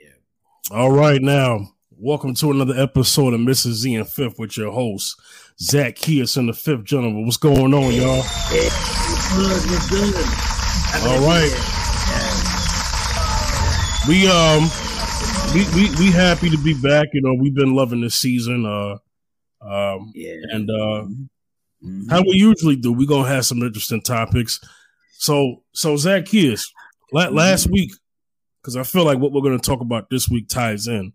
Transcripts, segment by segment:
yeah. All right, now welcome to another episode of Mrs. Z and Fifth with your host Zacchaeus and the Fifth Gentleman. What's going on, y'all? Good, good. All right. We um we, we we happy to be back. You know, we've been loving this season. Uh um yeah. and uh mm-hmm. how we usually do, we're gonna have some interesting topics. So so Zacchaeus, la- last mm-hmm. week, because I feel like what we're gonna talk about this week ties in.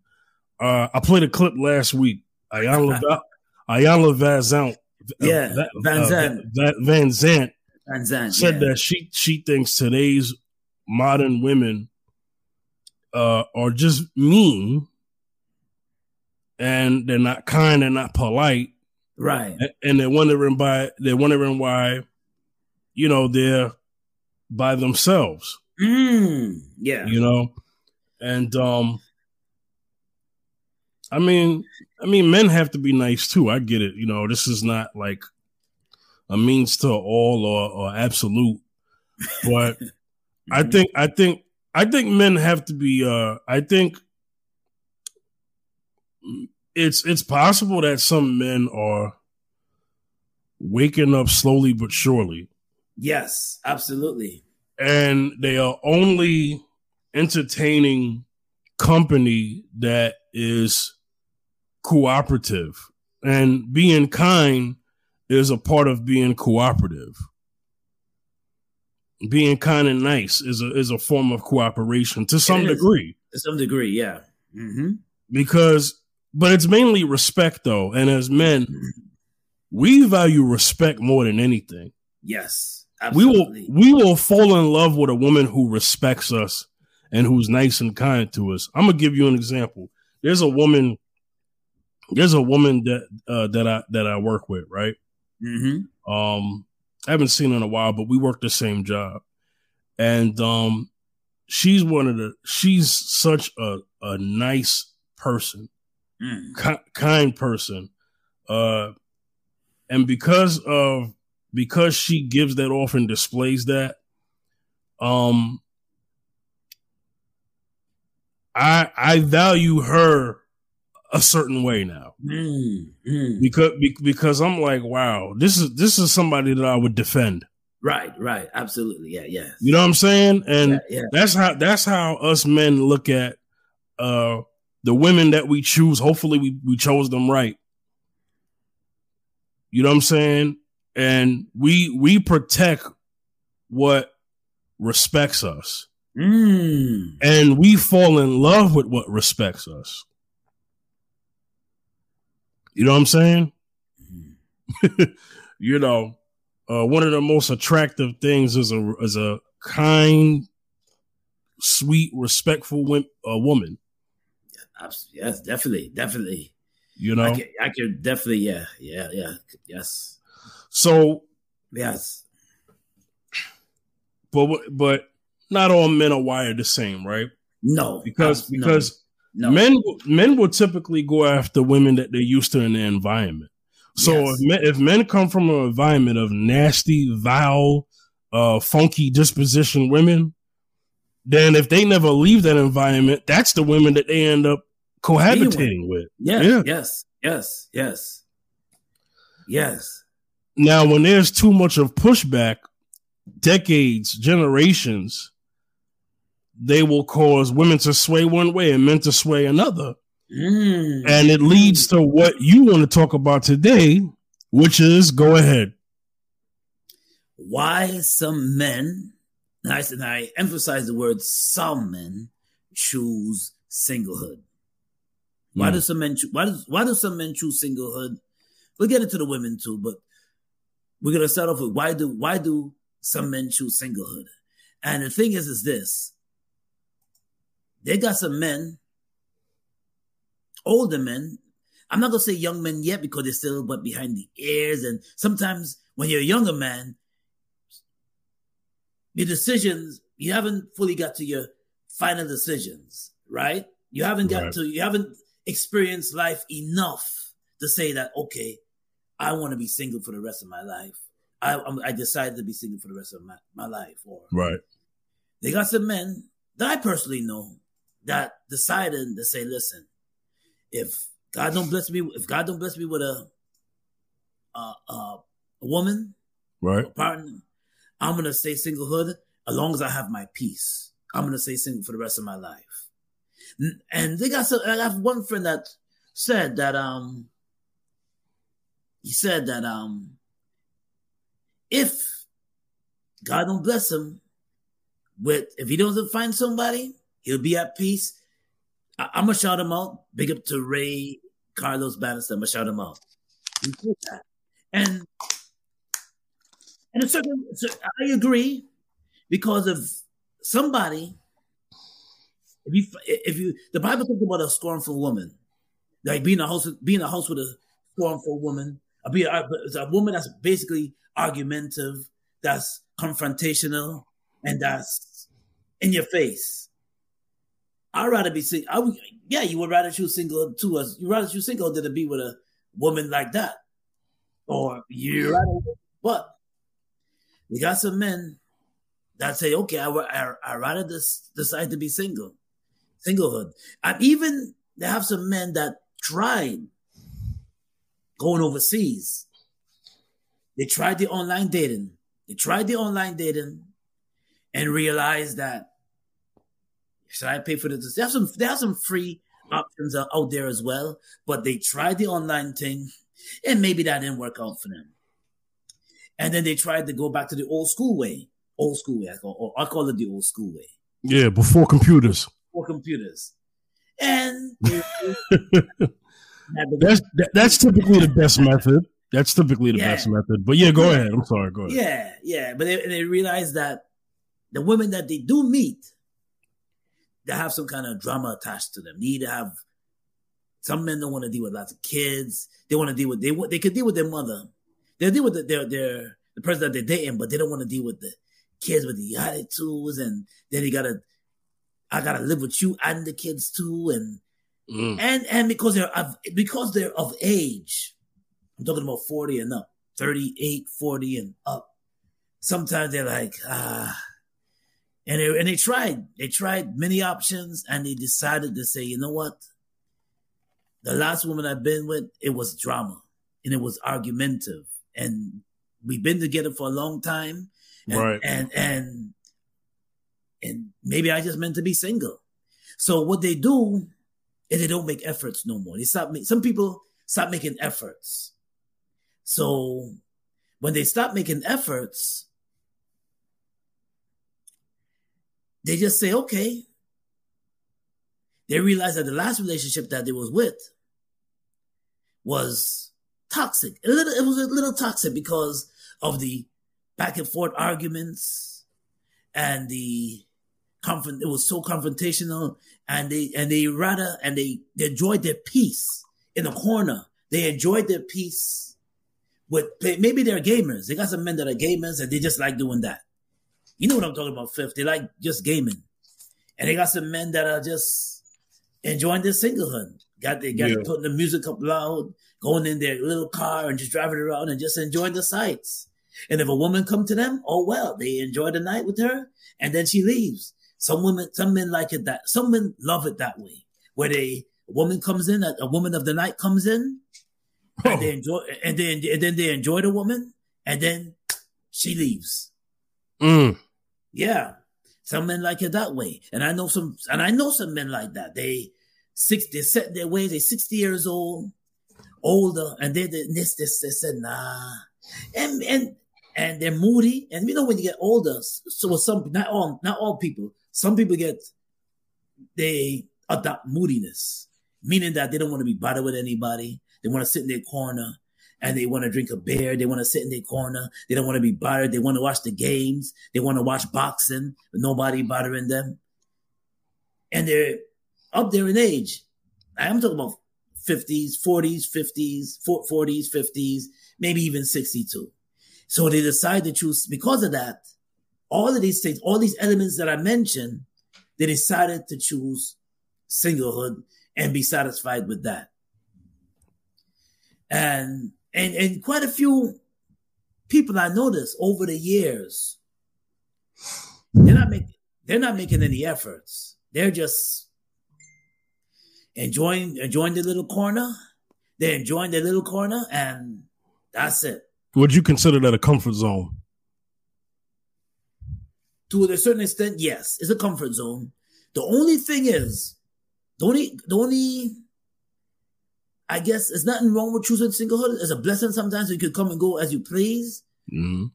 Uh I played a clip last week. Iyanla Iyanla Vanzant. Yeah, uh, Vanzant. Uh, Vanzant. Van Zant said yeah. that she she thinks today's modern women uh, are just mean and they're not kind, they're not polite. Right. And they're wondering by they're wondering why, you know, they're by themselves. Mm, yeah. You know? And um I mean, I mean men have to be nice too. I get it. You know, this is not like a means to all or, or absolute. But mm-hmm. I think I think I think men have to be. Uh, I think it's it's possible that some men are waking up slowly but surely. Yes, absolutely. And they are only entertaining company that is cooperative, and being kind is a part of being cooperative being kind and nice is a is a form of cooperation to some degree. To some degree, yeah. Mm-hmm. Because, but it's mainly respect, though. And as men, we value respect more than anything. Yes, absolutely. We will we will fall in love with a woman who respects us and who's nice and kind to us. I'm gonna give you an example. There's a woman. There's a woman that uh, that I that I work with, right? Mm-hmm. Um, I haven't seen her in a while, but we work the same job. And um she's one of the she's such a, a nice person, mm. ki- kind person. Uh and because of because she gives that off and displays that, um I I value her a certain way now mm, mm. because because I'm like, wow, this is this is somebody that I would defend. Right, right, absolutely, yeah, yeah. You know what I'm saying? And yeah, yeah. that's how that's how us men look at uh the women that we choose. Hopefully, we we chose them right. You know what I'm saying? And we we protect what respects us. Mm. And we fall in love with what respects us. You know what I'm saying? Mm-hmm. you know, uh, one of the most attractive things is a is a kind, sweet, respectful uh, woman. Yes, definitely, definitely. You know, I can, I can definitely, yeah, yeah, yeah, yes. So, yes, but but not all men are wired the same, right? No, because because no. Men men will typically go after women that they're used to in their environment. So yes. if, men, if men come from an environment of nasty, vile, uh, funky disposition women, then if they never leave that environment, that's the women that they end up cohabitating with. Yeah, yeah. Yes. Yes. Yes. Yes. Now, when there's too much of pushback, decades, generations, they will cause women to sway one way and men to sway another. Mm. And it leads to what you want to talk about today, which is go ahead. Why some men, and I, and I emphasize the word some men, choose singlehood. Why mm. do some men choose, why do, why do some men choose singlehood? We'll get into the women too, but we're gonna start off with why do why do some men choose singlehood? And the thing is, is this they got some men, older men. I'm not gonna say young men yet because they're still but behind the ears. And sometimes when you're a younger man, your decisions, you haven't fully got to your final decisions, right? You haven't got right. to, you haven't experienced life enough to say that, okay, I want to be single for the rest of my life. I, I decided to be single for the rest of my, my life. Or right. They got some men that I personally know that decided to say, listen, if God don't bless me, if God don't bless me with a a, a, a woman, right, a partner, I'm gonna stay singlehood as long as I have my peace. I'm gonna stay single for the rest of my life. And they got some. I have one friend that said that um he said that um if God don't bless him with if he doesn't find somebody, he'll be at peace. I, am gonna shout him out. Big up to Ray Carlos Bannister. I'm gonna shout him out. And and a certain, I agree because of somebody. If you if you the Bible talks about a scornful woman, like being a host being a host with a scornful woman, be a, a woman that's basically argumentative, that's confrontational, and that's in your face. I'd rather be single. I would, yeah, you would rather choose single to us. You rather choose single than to be with a woman like that, or you rather. But we got some men that say, okay, I I, I rather this, decide to be single, singlehood. And even they have some men that tried going overseas. They tried the online dating. They tried the online dating and realized that should I pay for this? They have some they have some free options out there as well, but they tried the online thing and maybe that didn't work out for them. And then they tried to go back to the old school way. Old school way, I call, I call it the old school way. Yeah, before computers. Before computers. And that's that's typically the best method. That's typically the yeah. best method. But yeah, go ahead. I'm sorry. Go ahead. Yeah, yeah. But they, they realize that the women that they do meet, they have some kind of drama attached to them. They need to have. Some men don't want to deal with lots of kids. They want to deal with they they could deal with their mother. They deal with the, their their the person that they're dating, but they don't want to deal with the kids with the attitudes, and then you gotta I gotta live with you and the kids too, and mm. and and because they're of because they're of age, I'm talking about 40 and up, 38, 40 and up. Sometimes they're like, ah, and they, and they tried, they tried many options and they decided to say, you know what? The last woman I've been with, it was drama and it was argumentative and we've been together for a long time. And, right. And, and, and maybe I just meant to be single. So what they do is they don't make efforts no more. They stop, make, some people stop making efforts. So when they stop making efforts, they just say, okay. They realize that the last relationship that they was with was toxic. A little, it was a little toxic because of the back and forth arguments and the confront. It was so confrontational, and they and they rather and they, they enjoyed their peace in the corner. They enjoyed their peace with maybe they're gamers. They got some men that are gamers, and they just like doing that. You know what I'm talking about, Fifth? They like just gaming, and they got some men that are just enjoying their singlehood. Got they got yeah. putting the music up loud, going in their little car and just driving around and just enjoying the sights. And if a woman come to them, oh well, they enjoy the night with her and then she leaves. Some women, some men like it that, some men love it that way, where they, a woman comes in, a, a woman of the night comes in, oh. and they enjoy, and then, and then they enjoy the woman, and then she leaves. Mm. Yeah. Some men like it that way. And I know some, and I know some men like that. They, six, they set their ways, they're 60 years old, older, and they, they, this, this, they said, nah. And, and, and they're moody. And you know, when you get older, so some, not all, not all people, some people get, they adopt moodiness, meaning that they don't want to be bothered with anybody. They want to sit in their corner and they want to drink a beer. They want to sit in their corner. They don't want to be bothered. They want to watch the games. They want to watch boxing with nobody bothering them. And they're up there in age. I'm talking about 50s, 40s, 50s, 40s, 50s, maybe even 62. So they decide to choose, because of that, all of these things, all these elements that I mentioned, they decided to choose singlehood and be satisfied with that. And and and quite a few people I noticed over the years, they're not making they're not making any efforts. They're just enjoying enjoying the little corner. They're enjoying their little corner, and that's it. Would you consider that a comfort zone? To a certain extent, yes, it's a comfort zone. The only thing is, the only the only I guess there's nothing wrong with choosing singlehood. It's a blessing sometimes you can come and go as you please. Mm-hmm.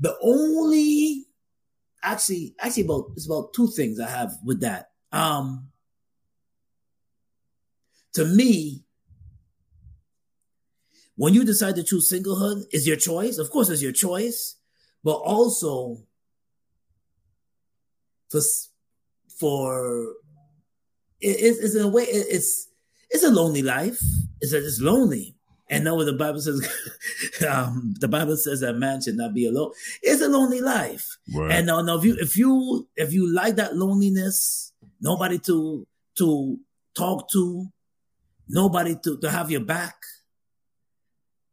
The only actually actually about it's about two things I have with that. Um to me, when you decide to choose singlehood, is your choice. Of course, it's your choice, but also for for it, it's in a way it's it's a lonely life. It's it's lonely. And know what the Bible says, um, the Bible says that man should not be alone. It's a lonely life. Right. And now, now if you if you if you like that loneliness, nobody to to talk to, nobody to, to have your back,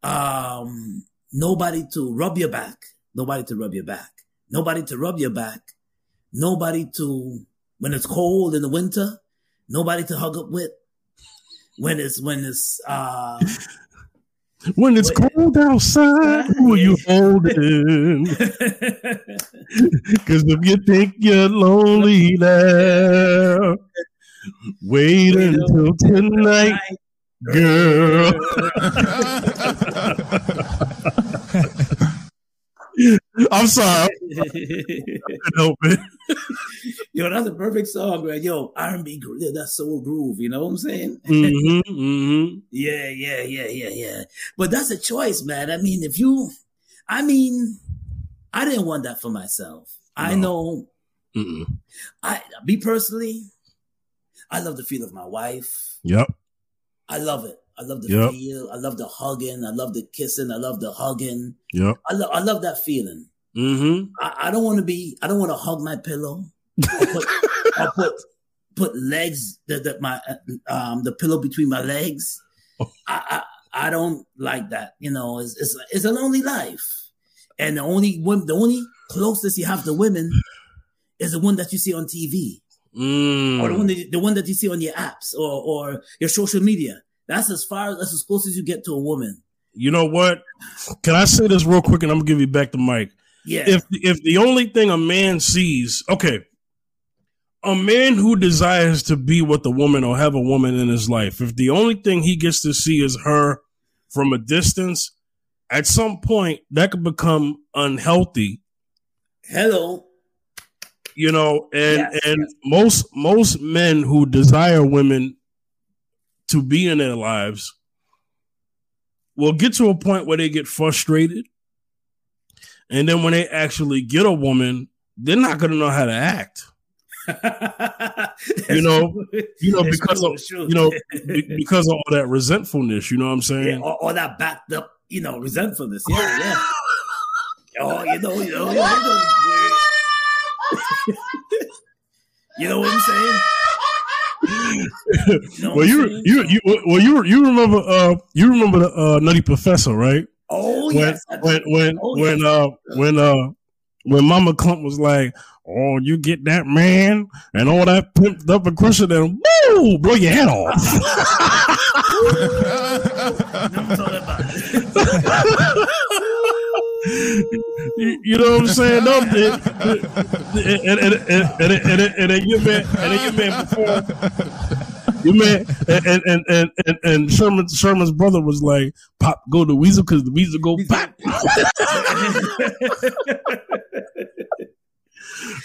um, nobody to rub your back, nobody to rub your back, nobody to rub your back, nobody to when it's cold in the winter, nobody to hug up with, when it's when it's uh when it's when, cold outside, who are you holding? Because if you think you're lonely now, wait, wait until tonight, girl. I'm sorry. It. Yo, that's a perfect song, man. Yo, R&B, that's soul groove. You know what I'm saying? Mm-hmm, mm-hmm. yeah, yeah, yeah, yeah, yeah. But that's a choice, man. I mean, if you, I mean, I didn't want that for myself. No. I know. Mm-mm. I me personally, I love the feel of my wife. Yep. I love it. I love the yep. feel. I love the hugging. I love the kissing. I love the hugging. Yep. I, lo- I love that feeling. Mm-hmm. I, I don't want to be. I don't want to hug my pillow. I put, I put put legs that that my um the pillow between my legs. Oh. I, I I don't like that. You know, it's it's it's a lonely life, and the only one the only closest you have to women is the one that you see on TV. Mm. Or the one, that, the one that you see on your apps or, or your social media. That's as far that's as close as you get to a woman. You know what? Can I say this real quick and I'm gonna give you back the mic? Yeah. If if the only thing a man sees, okay, a man who desires to be with a woman or have a woman in his life, if the only thing he gets to see is her from a distance, at some point that could become unhealthy. Hello. You know, and yes, and yes. most most men who desire women to be in their lives will get to a point where they get frustrated. And then when they actually get a woman, they're not going to know how to act. you know, you know, because of you know, because of all that resentfulness. You know what I'm saying? Yeah, all, all, that backed up, you know, resentfulness. Yeah, yeah. oh, you know, you know, you know, you know what I'm saying? Well, you, you you well you you remember uh you remember the uh, Nutty Professor, right? Oh when, yes. When when oh, when yes. uh when uh when Mama Klump was like, "Oh, you get that man and all that pimped up and aggression and woo, blow your head off." you, know what I'm saying? No, and, and, and, and, and, and, your man, and then your man before, your man, and and and and, and Sherman Sherman's brother was like, "Pop, go to Weasel because the Weasel go pop."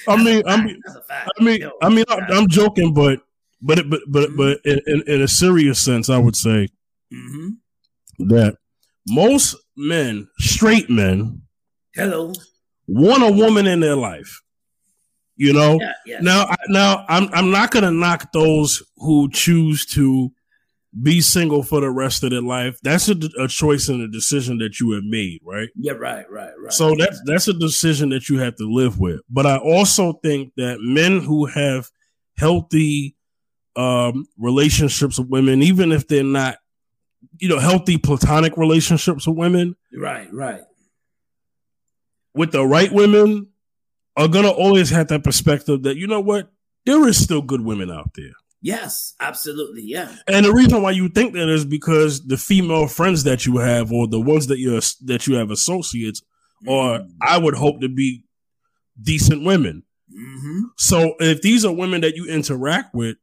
I mean, I mean, I mean, I mean, I'm joking, but but but but but in, in a serious sense, I would say mm-hmm. that most men, straight men, hello, want a woman in their life. You know, yeah, yeah. now, now I'm I'm not gonna knock those who choose to be single for the rest of their life. That's a, a choice and a decision that you have made, right? Yeah, right, right, right. So that's that's a decision that you have to live with. But I also think that men who have healthy um, relationships with women, even if they're not you know, healthy platonic relationships with women. Right, right. With the right women are gonna always have that perspective that you know what, there is still good women out there. Yes, absolutely. Yeah. And the reason why you think that is because the female friends that you have, or the ones that you that you have associates, mm-hmm. or I would hope to be decent women. Mm-hmm. So if these are women that you interact with,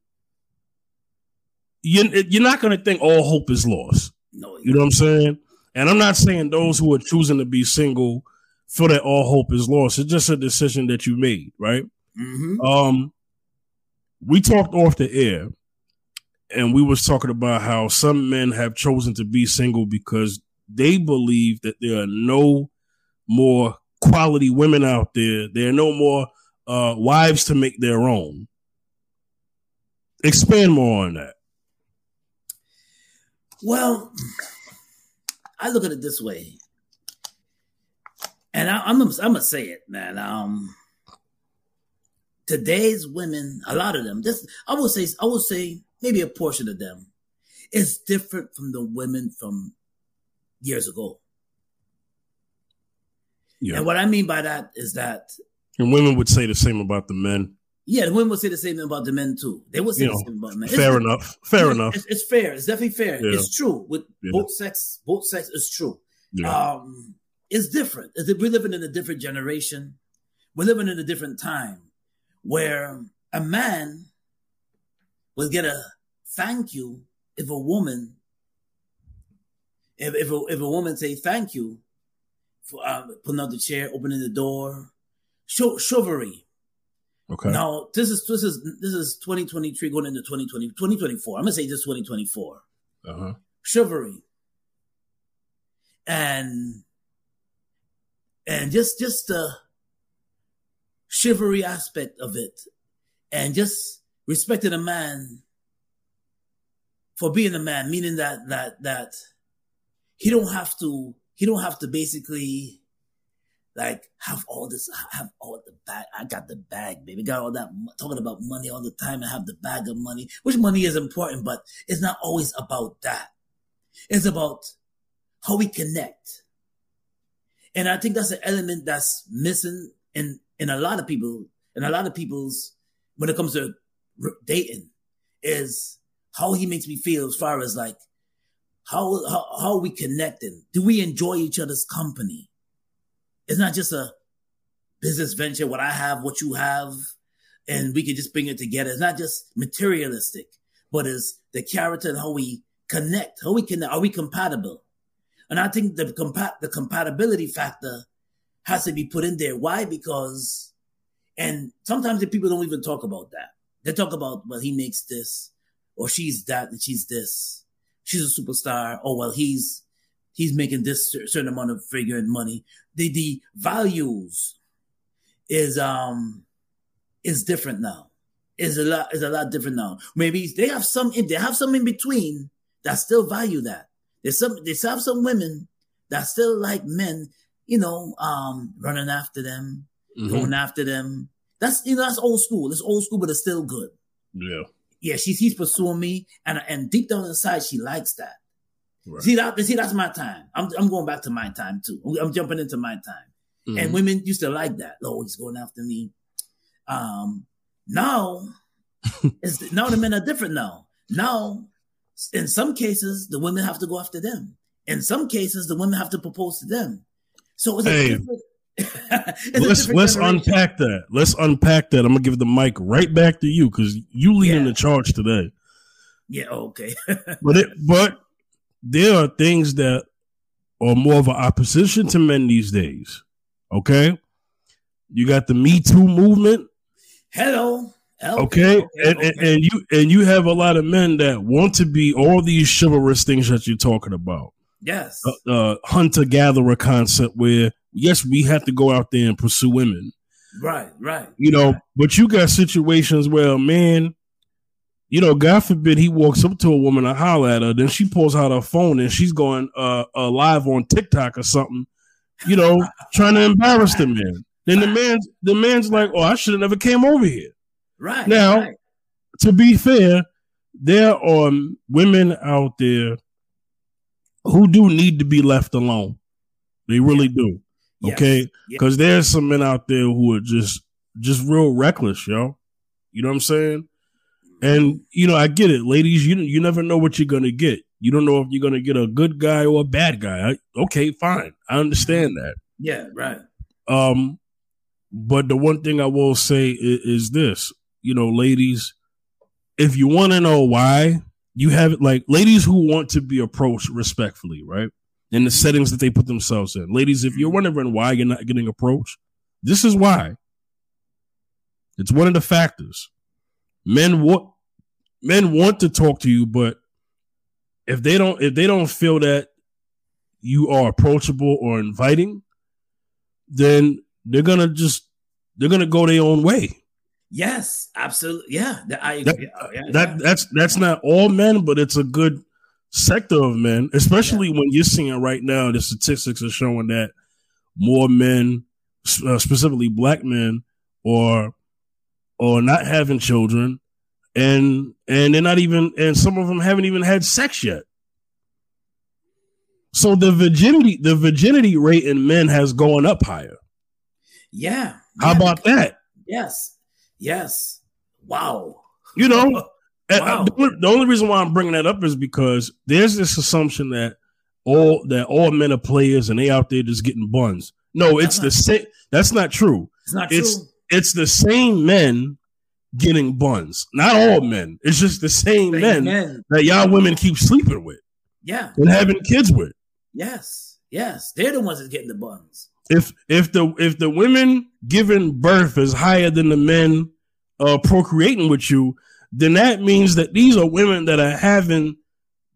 you, you're not going to think all hope is lost. No, you know what I'm saying? And I'm not saying those who are choosing to be single feel that all hope is lost. It's just a decision that you made, right? Mm-hmm. Um, we talked off the air, and we was talking about how some men have chosen to be single because they believe that there are no more quality women out there. There are no more uh, wives to make their own. Expand more on that. Well, I look at it this way, and I, am I'm, I'm gonna say it, man. Um, today's women, a lot of them, just I would say, I would say maybe a portion of them, is different from the women from years ago. Yeah. And what I mean by that is that, and women would say the same about the men. Yeah, the women would say the same thing about the men too. They would say you the know, same about men. Fair it's, enough. Fair enough. It's, it's, fair. It's definitely fair. Yeah. It's true with yeah. both sex. Both sex is true. Yeah. Um, it's different. We're living in a different generation. We're living in a different time where a man will get a thank you if a woman, if if a, if a woman say thank you for uh, putting out the chair, opening the door, show chivalry Okay. Now this is this is this is 2023 going into 2020 2024. I'm gonna say just 2024. Uh-huh. Chivalry. And and just just the chivalry aspect of it, and just respecting a man for being a man, meaning that that that he don't have to he don't have to basically like have all this, have all the bag. I got the bag, baby. Got all that talking about money all the time and have the bag of money, which money is important, but it's not always about that. It's about how we connect. And I think that's an element that's missing in, in a lot of people, and a lot of people's, when it comes to dating is how he makes me feel as far as like, how, how, how are we connecting? Do we enjoy each other's company? It's not just a business venture, what I have, what you have, and we can just bring it together. It's not just materialistic, but it's the character and how we connect, how we connect. Are we compatible? And I think the compa- the compatibility factor has to be put in there. Why? Because, and sometimes the people don't even talk about that. They talk about, well, he makes this, or she's that, and she's this. She's a superstar. Oh, well, he's he's making this certain amount of figure and money. The the values is um is different now. Is a lot is a lot different now. Maybe they have some they have some in between that still value that. There's some they have some women that still like men, you know, um running after them, mm-hmm. going after them. That's you know that's old school. It's old school, but it's still good. Yeah. Yeah, she's he's pursuing me, and and deep down inside, she likes that. Right. See that? See, that's my time. I'm I'm going back to my time too. I'm jumping into my time. Mm-hmm. And women used to like that. Oh, he's going after me. Um, now, it's, now the men are different now. Now, in some cases, the women have to go after them. In some cases, the women have to propose to them. So it's hey, let's let's unpack that. Let's unpack that. I'm gonna give the mic right back to you because you leading yeah. the charge today. Yeah. Okay. but it but there are things that are more of an opposition to men these days. Okay. You got the Me Too movement. Hello. Okay. okay, and, okay. and you and you have a lot of men that want to be all these chivalrous things that you're talking about. Yes, uh, uh, hunter gatherer concept where yes, we have to go out there and pursue women. Right, right. You know, right. but you got situations where a man you know, God forbid he walks up to a woman and holler at her, then she pulls out her phone and she's going uh, uh live on TikTok or something, you know, trying to embarrass the man. Then the man's the man's like, "Oh, I should have never came over here." Right now, right. to be fair, there are women out there who do need to be left alone. They really do. Okay, because there's some men out there who are just just real reckless, yo. You know what I'm saying? And you know, I get it, ladies. You you never know what you're gonna get. You don't know if you're gonna get a good guy or a bad guy. I, okay, fine. I understand that. Yeah, right. Um, but the one thing I will say is, is this: you know, ladies, if you want to know why you have like ladies who want to be approached respectfully, right? In the settings that they put themselves in, ladies, if you're wondering why you're not getting approached, this is why. It's one of the factors. Men want men want to talk to you, but if they don't if they don't feel that you are approachable or inviting, then they're gonna just they're gonna go their own way. Yes, absolutely. Yeah, I that, yeah, that yeah. that's that's not all men, but it's a good sector of men, especially yeah. when you're seeing right now. The statistics are showing that more men, uh, specifically black men, or or not having children, and and they're not even, and some of them haven't even had sex yet. So the virginity the virginity rate in men has gone up higher. Yeah. How about that? Yes. Yes. Wow. You know, uh, wow. the only reason why I'm bringing that up is because there's this assumption that all that all men are players and they out there just getting buns. No, it's the same. That's not true. It's not it's, true. It's the same men getting buns. Not all men. It's just the same, same men, men that y'all women keep sleeping with. Yeah. And having kids with. Yes. Yes. They're the ones that's getting the buns if if the if the women giving birth is higher than the men uh, procreating with you, then that means that these are women that are having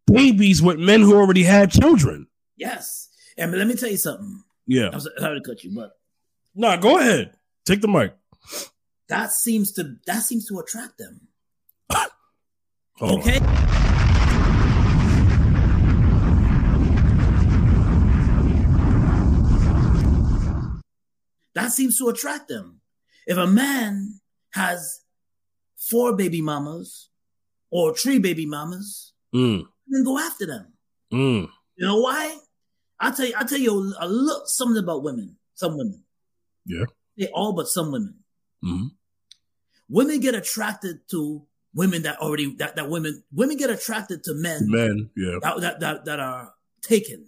babies with men who already had children. Yes, and let me tell you something. Yeah, I'm sorry to cut you, but no, nah, go ahead. Take the mic. That seems to that seems to attract them. okay. That seems to attract them. If a man has four baby mamas or three baby mamas, mm. then go after them. Mm. You know why? I'll tell you, I'll tell you a, look something about women. Some women. Yeah. They all but some women. Mm-hmm. Women get attracted to women that already that, that women women get attracted to men. Men, yeah. That that that, that are taken.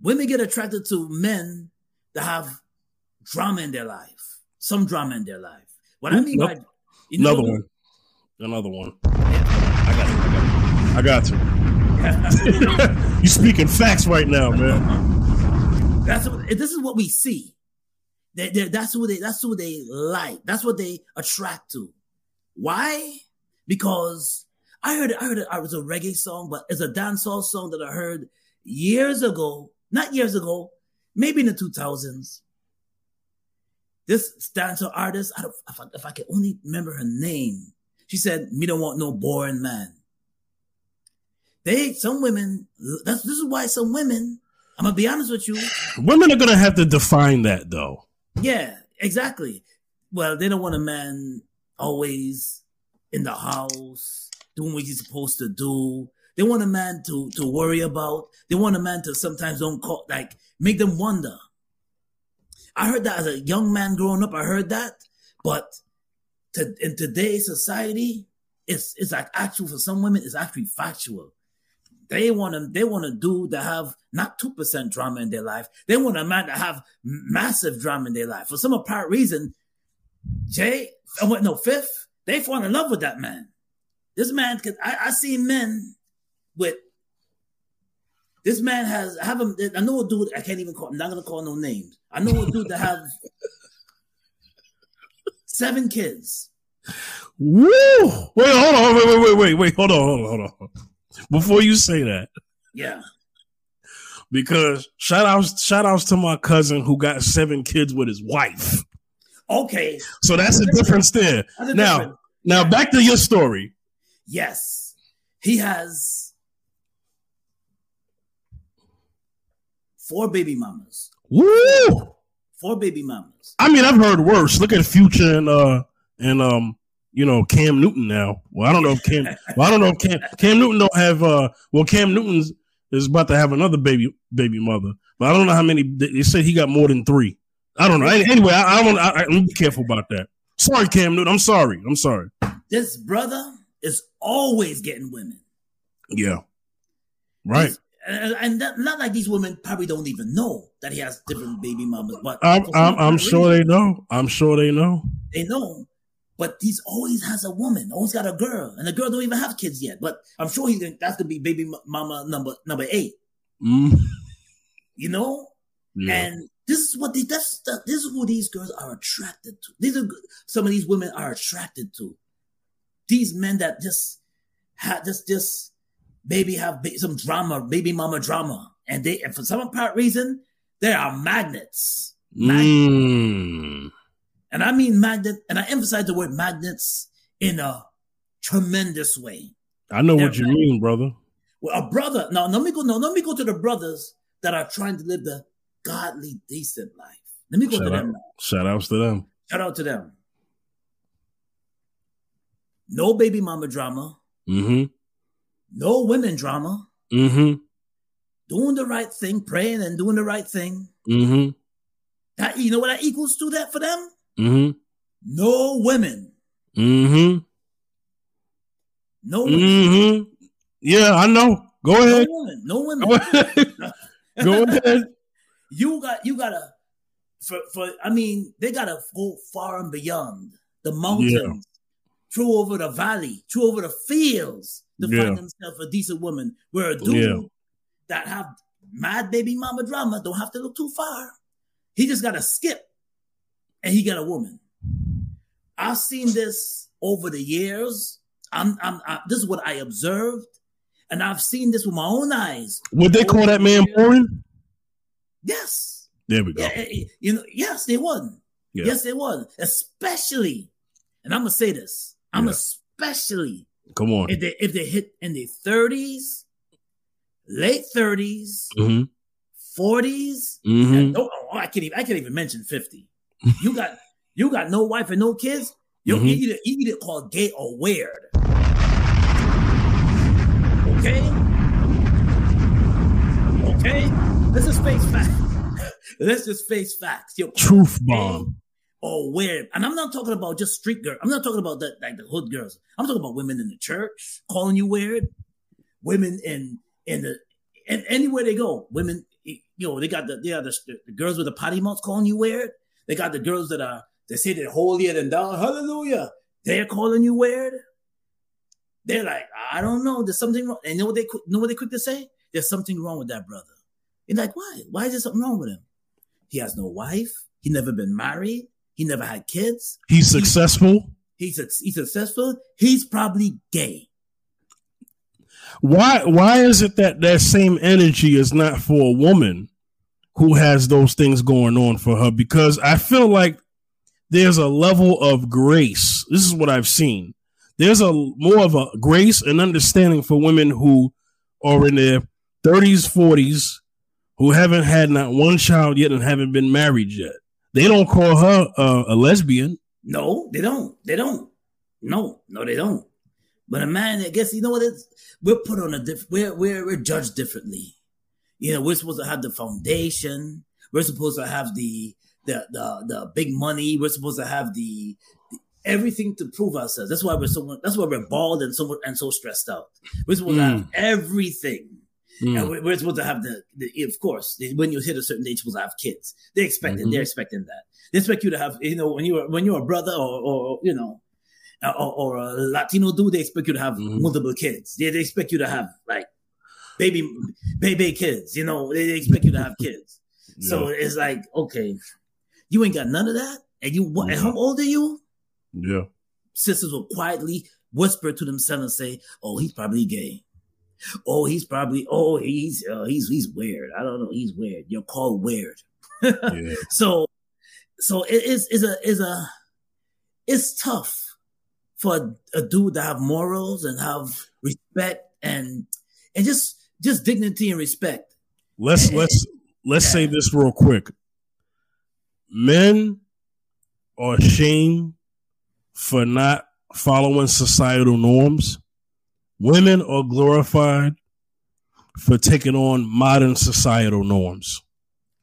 Women get attracted to men that have drama in their life, some drama in their life. What I mean nope. by you know, another one, another one. I got, I got, I got you. you speaking facts right now, man. That's what, this is what we see. They, that's who they. That's who they like. That's what they attract to. Why? Because I heard. I heard it, it was a reggae song, but it's a dancehall song that I heard years ago not years ago, maybe in the 2000s. This dancer artist, I don't, if I, if I could only remember her name, she said, "Me don't want no boring man." They, some women, that's this is why some women. I'm gonna be honest with you. Women are gonna have to define that, though. Yeah, exactly. Well, they don't want a man always in the house doing what he's supposed to do. They want a man to to worry about. They want a man to sometimes don't call like make them wonder. I heard that as a young man growing up. I heard that, but to, in today's society, it's it's like actual for some women. It's actually factual. They want to they want a dude to have not two percent drama in their life. They want a man to have massive drama in their life for some apparent reason. Jay, oh, no fifth, they fall in love with that man. This man, cause I, I see men with this man has I have him. I know a dude. I can't even call. I'm not gonna call no names. I know a dude that have seven kids. Woo! Wait, hold on. Wait, wait, wait, wait, wait. Hold on, hold on, hold on. Before you say that, yeah. Because shout outs, shout outs to my cousin who got seven kids with his wife. Okay. So that's, that's a difference there. A now, difference. now back to your story. Yes. He has four baby mamas. Woo! Four baby mamas. I mean, I've heard worse. Look at Future and uh and um you know Cam Newton now. Well, I don't know if Cam. well, I don't know if Cam Cam Newton don't have. uh Well, Cam Newton's is about to have another baby baby mother, but I don't know how many. They said he got more than three. I don't know. Anyway, I, I don't. I, I'm careful about that. Sorry, Cam Newton. I'm sorry. I'm sorry. This brother is always getting women. Yeah. Right. He's- and, and that, not like these women probably don't even know that he has different baby mamas, but I'm I'm, I'm sure they know. I'm sure they know. they know. But he's always has a woman, always got a girl, and the girl don't even have kids yet. But I'm sure he's gonna- that's gonna be baby mama number number eight. Mm. You know, Yeah. and this is what they that's the, this is who these girls are attracted to. These are some of these women are attracted to. These men that just had just just maybe have some drama, baby mama drama, and they and for some apparent reason they are magnets. Mm. And I mean magnet, and I emphasize the word magnets in a tremendous way. I know what They're you mean, brother. Well, a brother. Now, let me go. No, let me go to the brothers that are trying to live the godly, decent life. Let me go Shout to out. them. Now. Shout outs to them. Shout out to them. No baby mama drama. Mm-hmm. No women drama. Mm-hmm. Doing the right thing, praying and doing the right thing. Mm-hmm. That you know what that equals to that for them? Mm-hmm. No women. Mm-hmm. No women. Mm-hmm. Yeah, I know. Go No ahead. women. No women. Go ahead. Go ahead. you got you gotta for for I mean they gotta go far and beyond the mountains, through over the valley, through over the fields to Yeah. find themselves a decent woman. Where a dude Yeah. that have mad baby mama drama don't have to look too far. He just gotta skip and he got a woman. I've seen this over the years. I'm, I'm, I, this is what I observed, and I've seen this with my own eyes. Would they call that man boring? Yes, There we go. yeah, eh, eh, you know, yes, they would. Yeah. Yes, they would. Especially, and I'm gonna say this. I'm Yeah. especially Come on. if they if they hit in the 30s, late 30s, Mm-hmm. 40s. Mm-hmm. oh, I can't even I can't even mention 50. You got you got no wife and no kids. You're Mhm. either either called gay or weird. Okay? Okay? Let's just face facts. Let's just face facts. You're Truth bomb. Or weird. And I'm not talking about just street girls. I'm not talking about the, like the hood girls. I'm talking about women in the church calling you weird. Women in in the and anywhere they go, women. You know, they got the they got the, the girls with the potty mouths calling you weird. They got the girls that are they say they're holier than thou. Hallelujah. They're calling you weird. They're like, I don't know. There's something wrong. And know what they know what they quick to say? There's something wrong with that brother. You're like, why? Why is there something wrong with him? He has no wife. He never been married. He never had kids. He's successful. He's he's successful. He's probably gay. Why why is it that that same energy is not for a woman who has those things going on for her? Because I feel like there's a level of grace. This is what I've seen. There's a more of a grace and understanding for women who are in their 30s, 40s, who haven't had not one child yet and haven't been married yet. They don't call her uh, a lesbian. No, they don't. They don't. No, no, they don't. But a man, I guess you know what is. We're put on a diff. We're we're we're judged differently. You know, we're supposed to have the foundation. We're supposed to have the the the, the big money. We're supposed to have the, the everything to prove ourselves. That's why we're so. That's why we're bald and so and so stressed out. We're supposed to have everything. Mm. And we're, we're supposed to have the, the, of course, when you hit a certain age, you're supposed to have kids. They expect it. Mhm. They're expecting that. They expect you to have, you know, when you're, when you're a brother or, or you know, or, or a Latino dude, they expect you to have Mhm. multiple kids. They, they expect you to have like baby, baby kids, you know, they, they expect you to have kids. So it's like, okay, you ain't got none of that. And you, what, and how old are you? yeah. sisters will quietly whisper to themselves and say, "Oh, he's probably gay. Oh, he's probably. Oh, he's uh, he's he's weird. I don't know. He's weird. You're called weird. Yeah. So, so it is is a is a it's tough for a, a dude to have morals and have respect and and just just dignity and respect. Let's let's let's say this real quick. Men are ashamed for not following societal norms. Women are glorified for taking on modern societal norms.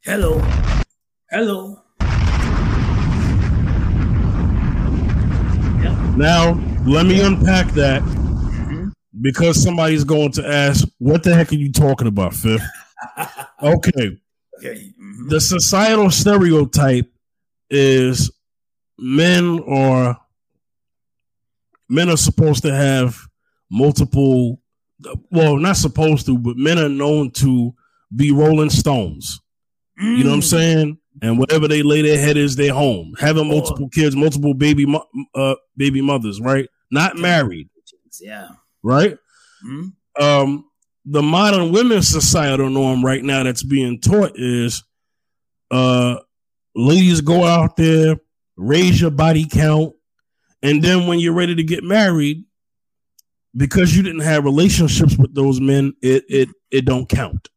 Hello, hello. Now, let me unpack that mm-hmm. because somebody's going to ask, what the heck are you talking about, Fifth? okay. Okay. Mm-hmm. The societal stereotype is men are men are supposed to have multiple well, not supposed to, but men are known to be rolling stones. Mm. You know what I'm mm. saying? And whatever they lay their head is their home. Having multiple kids, multiple baby uh, baby mothers, right? Not married. Yeah. Right? Mm. Um the modern women's societal norm right now that's being taught is uh ladies go out there, raise your body count, and then when you're ready to get married, because you didn't have relationships with those men, it it it don't count.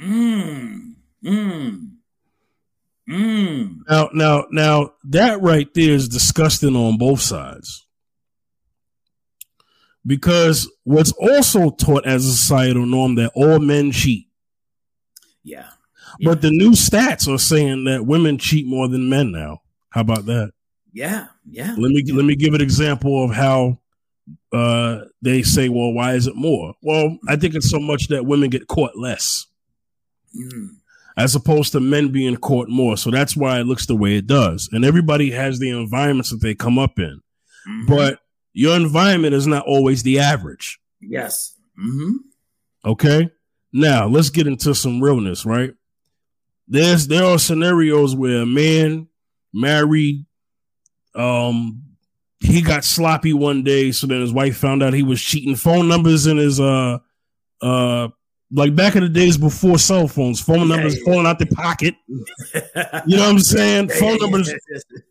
Mm. Mm. Mm. Now, now, now, that right there is disgusting on both sides. Because what's also taught as a societal norm that all men cheat. Yeah. yeah. But the new stats are saying that women cheat more than men now. How about that? Yeah, yeah. Let me let me give an example of how uh, they say, "Well, why is it more?" Well, I think it's so much that women get caught less. Mm as opposed to men being caught more. So that's why it looks the way it does. And everybody has the environments that they come up in. Mm-hmm. But your environment is not always the average. Yes. Mm-hmm. Okay. Now let's get into some realness, right? There's there are scenarios where a man married, um, he got sloppy one day, so then his wife found out he was cheating phone numbers in his uh uh like back in the days before cell phones, phone numbers yeah, yeah. falling out the pocket. you know what I'm saying? phone numbers.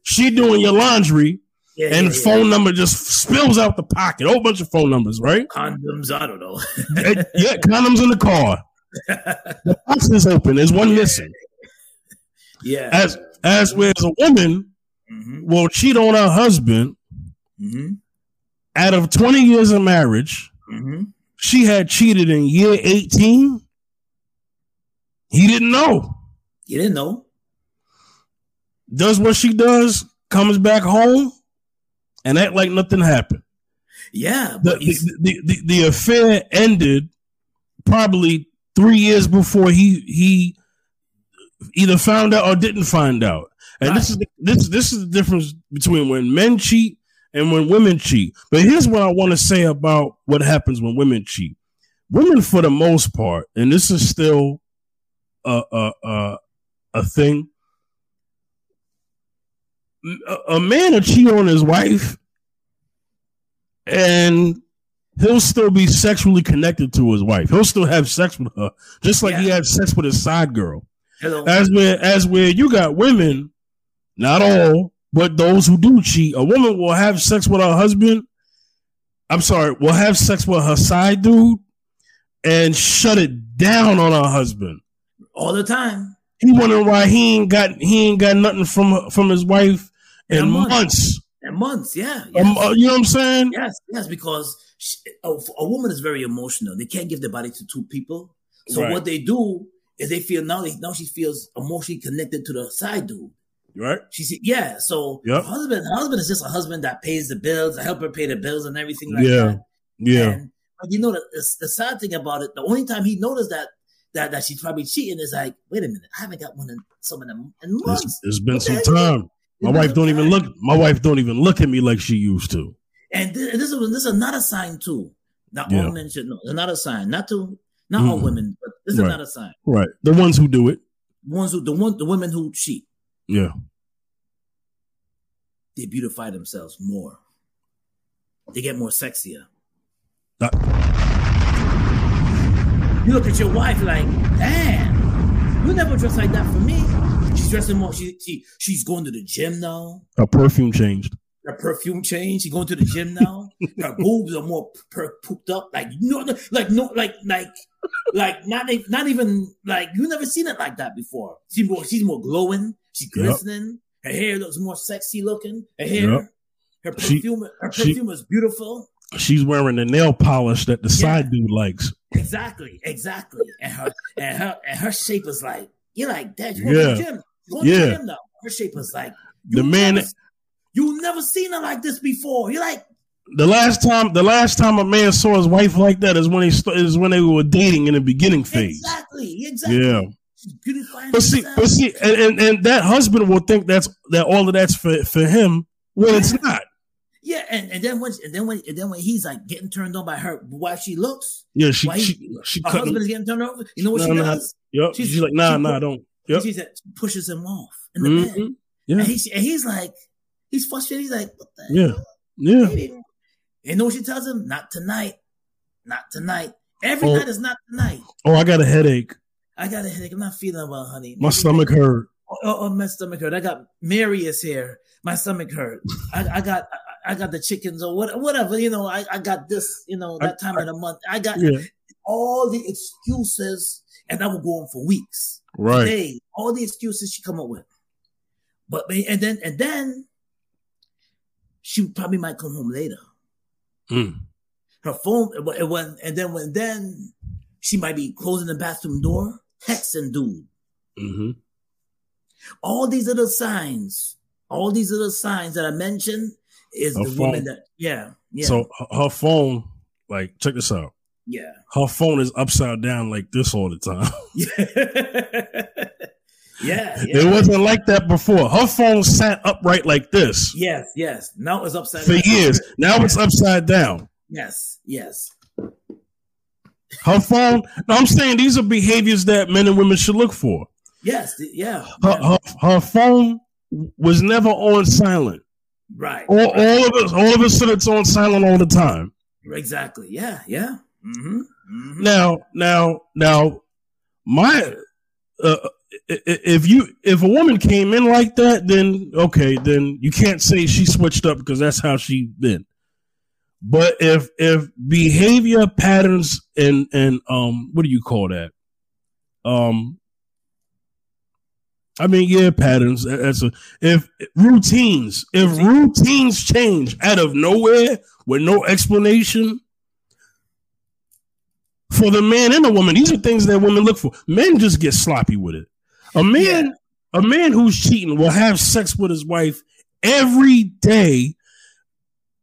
She doing your laundry, and phone number just spills out the pocket. A whole bunch of phone numbers, right? Condoms. I don't know. yeah, condoms in the car. the box is open. There's one missing. Yeah. As as whereas a woman mm-hmm. will cheat on her husband. Mm-hmm. Out of 20 years of marriage. Mm-hmm she had cheated in year 18. He didn't know. He didn't know. Does what she does, comes back home, and act like nothing happened. Yeah. The, the, the, the, the affair ended probably three years before he he either found out or didn't find out. And right. this is this this is the difference between when men cheat and when women cheat. But here's what I want to say about what happens when women cheat. Women, for the most part, and this is still a a a, a thing. A, a man will cheat on his wife, and he'll still be sexually connected to his wife. He'll still have sex with her, just like yeah. he had sex with his side girl. Hello. As where as where you got women, not all, but those who do cheat, a woman will have sex with her husband. I'm sorry, will have sex with her side dude and shut it down on her husband all the time. He wondering why he ain't got he ain't got nothing from from his wife in, in months. months. In months, yeah. Yes. Um, you know what I'm saying? Yes, yes. Because she, a, a, woman is very emotional. They can't give their body to two people. So right. what they do is they feel now they now she feels emotionally connected to the side dude. Right. She said, yeah. So yep. husband, husband is just a husband that pays the bills, I help her pay the bills and everything like yeah. that. Yeah. And, but you know, the, the, sad thing about it, the only time he noticed that, that, that she's probably cheating is like, wait a minute, I haven't got one in some of them in months. it's, it's been some time. My wife don't even look, my wife don't even look at me like she used to. And this, this is, this is another sign too. Not yeah. all men should know. Another sign. Not to, not mm. all women, but this is right. another sign. Right. The ones who do it. The ones who, the one, the women who cheat. Yeah they beautify themselves more. They get more sexier. Uh, you look at your wife like, damn, you never dress like that for me. She's dressing more. She, she she's going to the gym now. Her perfume changed. Her perfume changed. She's going to the gym now. Her boobs are more per- pooped up. Like no, no, like no, like like like not not even like you never seen it like that before. She's more she's more glowing. She's glistening. Yep. Her hair looks more sexy looking. Her hair, yep. her perfume, she, her perfume she, is beautiful. She's wearing the nail polish that the yeah. side dude likes. Exactly, exactly. And her and her and her shape is like you're like, Dad, you yeah. to gym. You yeah. to gym now. Her shape is like the man. Never, You never seen her like this before. You're like, the last time the last time a man saw his wife like that is when he is when they were dating in the beginning phase. Exactly. Exactly. Yeah. But see, but see, and, and, and, that husband will think that's that all of that's for, for him when yeah. it's not. Yeah, and, and then when and then when and then when he's like getting turned on by her why she looks. Yeah, she she, she, she her husband is getting turned on. You know what no, she does? Yep. She's, she's like, nah, she nah, don't. Yep. She pushes him off in the mm-hmm. bed. Yeah. And, he, and he's like, he's frustrated. He's like, what the Yeah. Hell? Yeah. And You know what she tells him? Not tonight. Not tonight. Every oh. night is not tonight. Oh, I got a headache. I got a headache. I'm not feeling well, honey. My Maybe stomach hurt. Oh, oh, oh, my stomach hurt. I got Marius here. My stomach hurt. I, I got I, I got the chickens or what, whatever. You know, I, I got this. You know, that time I, of the month. I got yeah. all the excuses, and I would go on for weeks. Right. Today, all the excuses she come up with. But and then and then she probably might come home later. Mm. Her phone when and then when then she might be closing the bathroom door, texting dude. Mm-hmm. All these little signs, all these little signs that I mentioned is her the phone. woman that yeah yeah. So her phone, like check this out. Yeah. Her phone is upside down like this all the time. yeah. Yeah, yeah, It wasn't like that before. Her phone sat upright like this. Yes, yes. Now it's upside for down. years. Now it's upside down. Yes, yes. Her phone. No, I'm saying these are behaviors that men and women should look for. Yes, yeah. Her, her, her phone was never on silent. Right. All, right. all of us, all of a sudden, it's on silent all the time. Exactly. Yeah. Yeah. Mm-hmm. Mm-hmm. Now, now, now, my uh, if you if a woman came in like that, then okay, then you can't say she switched up because that's how she been. But if if behavior patterns and and um what do you call that? Um I mean, yeah, patterns. That's a if routines. If routines change out of nowhere with no explanation for the man and the woman, these are things that women look for. Men just get sloppy with it. A man, yeah. a man who's cheating will have sex with his wife every day,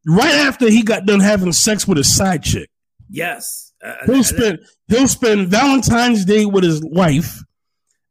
right after he got done having sex with his side chick. Yes, uh, he'll spend he'll spend Valentine's Day with his wife,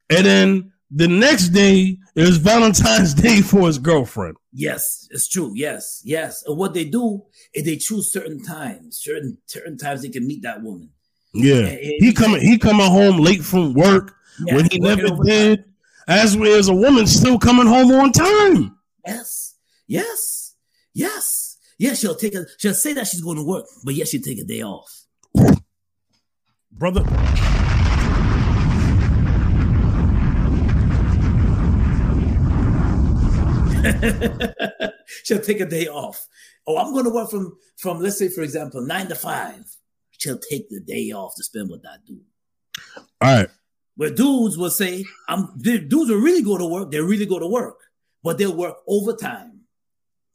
and then the next day is Valentine's Day for his girlfriend. Yes, it's true. Yes, yes. And what they do is they choose certain times, certain certain times they can meet that woman. Yeah, and, and he coming he coming home late from work yeah, when he never did. As as a woman still coming home on time. Yes, yes, yes, yes. She'll take a. She'll say that she's going to work, but yes, she'll take a day off. Brother. she'll take a day off. Oh, I'm going to work from from let's say for example nine to five. She'll take the day off to spend with that dude. All right. Where dudes will say, "I'm." Dudes will really go to work. They really go to work, but they'll work overtime.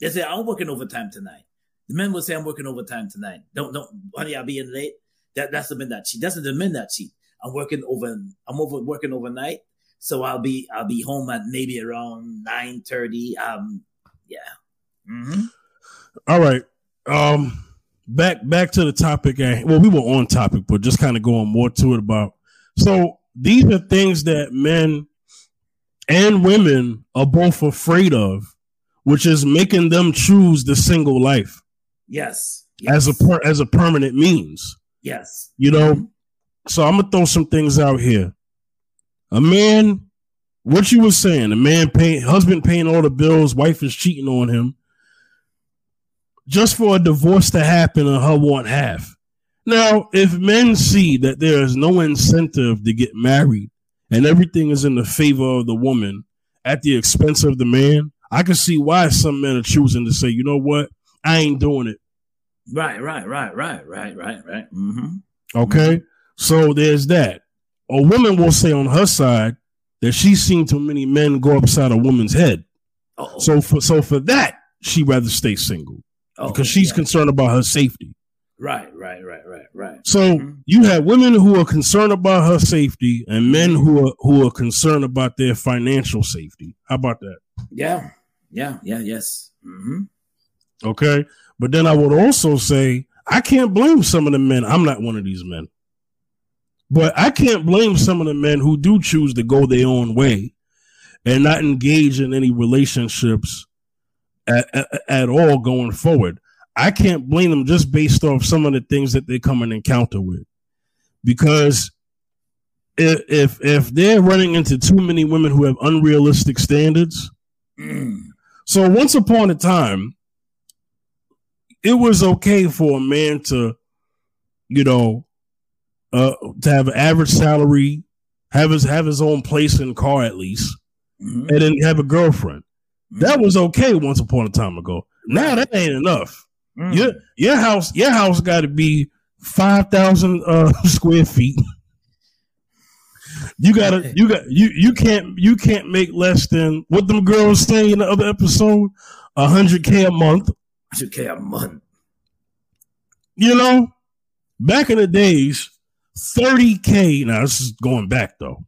They say, "I'm working overtime tonight." The men will say, "I'm working overtime tonight." Don't don't, honey, I'll be in late. That that's the men that cheat. That's the men that cheat. I'm working over. I'm over working overnight, so I'll be I'll be home at maybe around nine thirty. Um, yeah. Mm-hmm. All right. Um, back back to the topic. Well, we were on topic, but just kind of going more to it about. So these are things that men and women are both afraid of, which is making them choose the single life. Yes. yes. As a per, as a permanent means. Yes. You know, so I'm gonna throw some things out here. A man, what you were saying, a man paying husband paying all the bills, wife is cheating on him. Just for a divorce to happen and her want half. Now, if men see that there is no incentive to get married and everything is in the favor of the woman at the expense of the man, I can see why some men are choosing to say, you know what, I ain't doing it. Right, right, right, right, right, right, right. Mm-hmm. Okay, mm-hmm. so there's that. A woman will say on her side that she's seen too many men go upside a woman's head. Uh-oh. So for so for that, she rather stay single oh, because she's yeah. concerned about her safety. Right, right, right, right, right. So mm-hmm. you have women who are concerned about her safety and men who are who are concerned about their financial safety. How about that? Yeah, yeah, yeah, yes. Mm-hmm. Okay. But then I would also say, I can't blame some of the men. I'm not one of these men. But I can't blame some of the men who do choose to go their own way and not engage in any relationships at, at, at all going forward. I can't blame them just based off some of the things that they come and encounter with. Because if if, if they're running into too many women who have unrealistic standards, mm. so once upon a time, it was okay for a man to, you know, uh, to have an average salary, have his have his own place and car at least, mm-hmm. and then have a girlfriend. Mm-hmm. That was okay once upon a time ago. Now that ain't enough. Mm-hmm. Your your house your house got to be five thousand uh, square feet. You gotta, you got, you you can't, you can't make less than what them girls say in the other episode, hundred k a month. Hundred k a month. You know, back in the days, thirty k. Now this is going back though.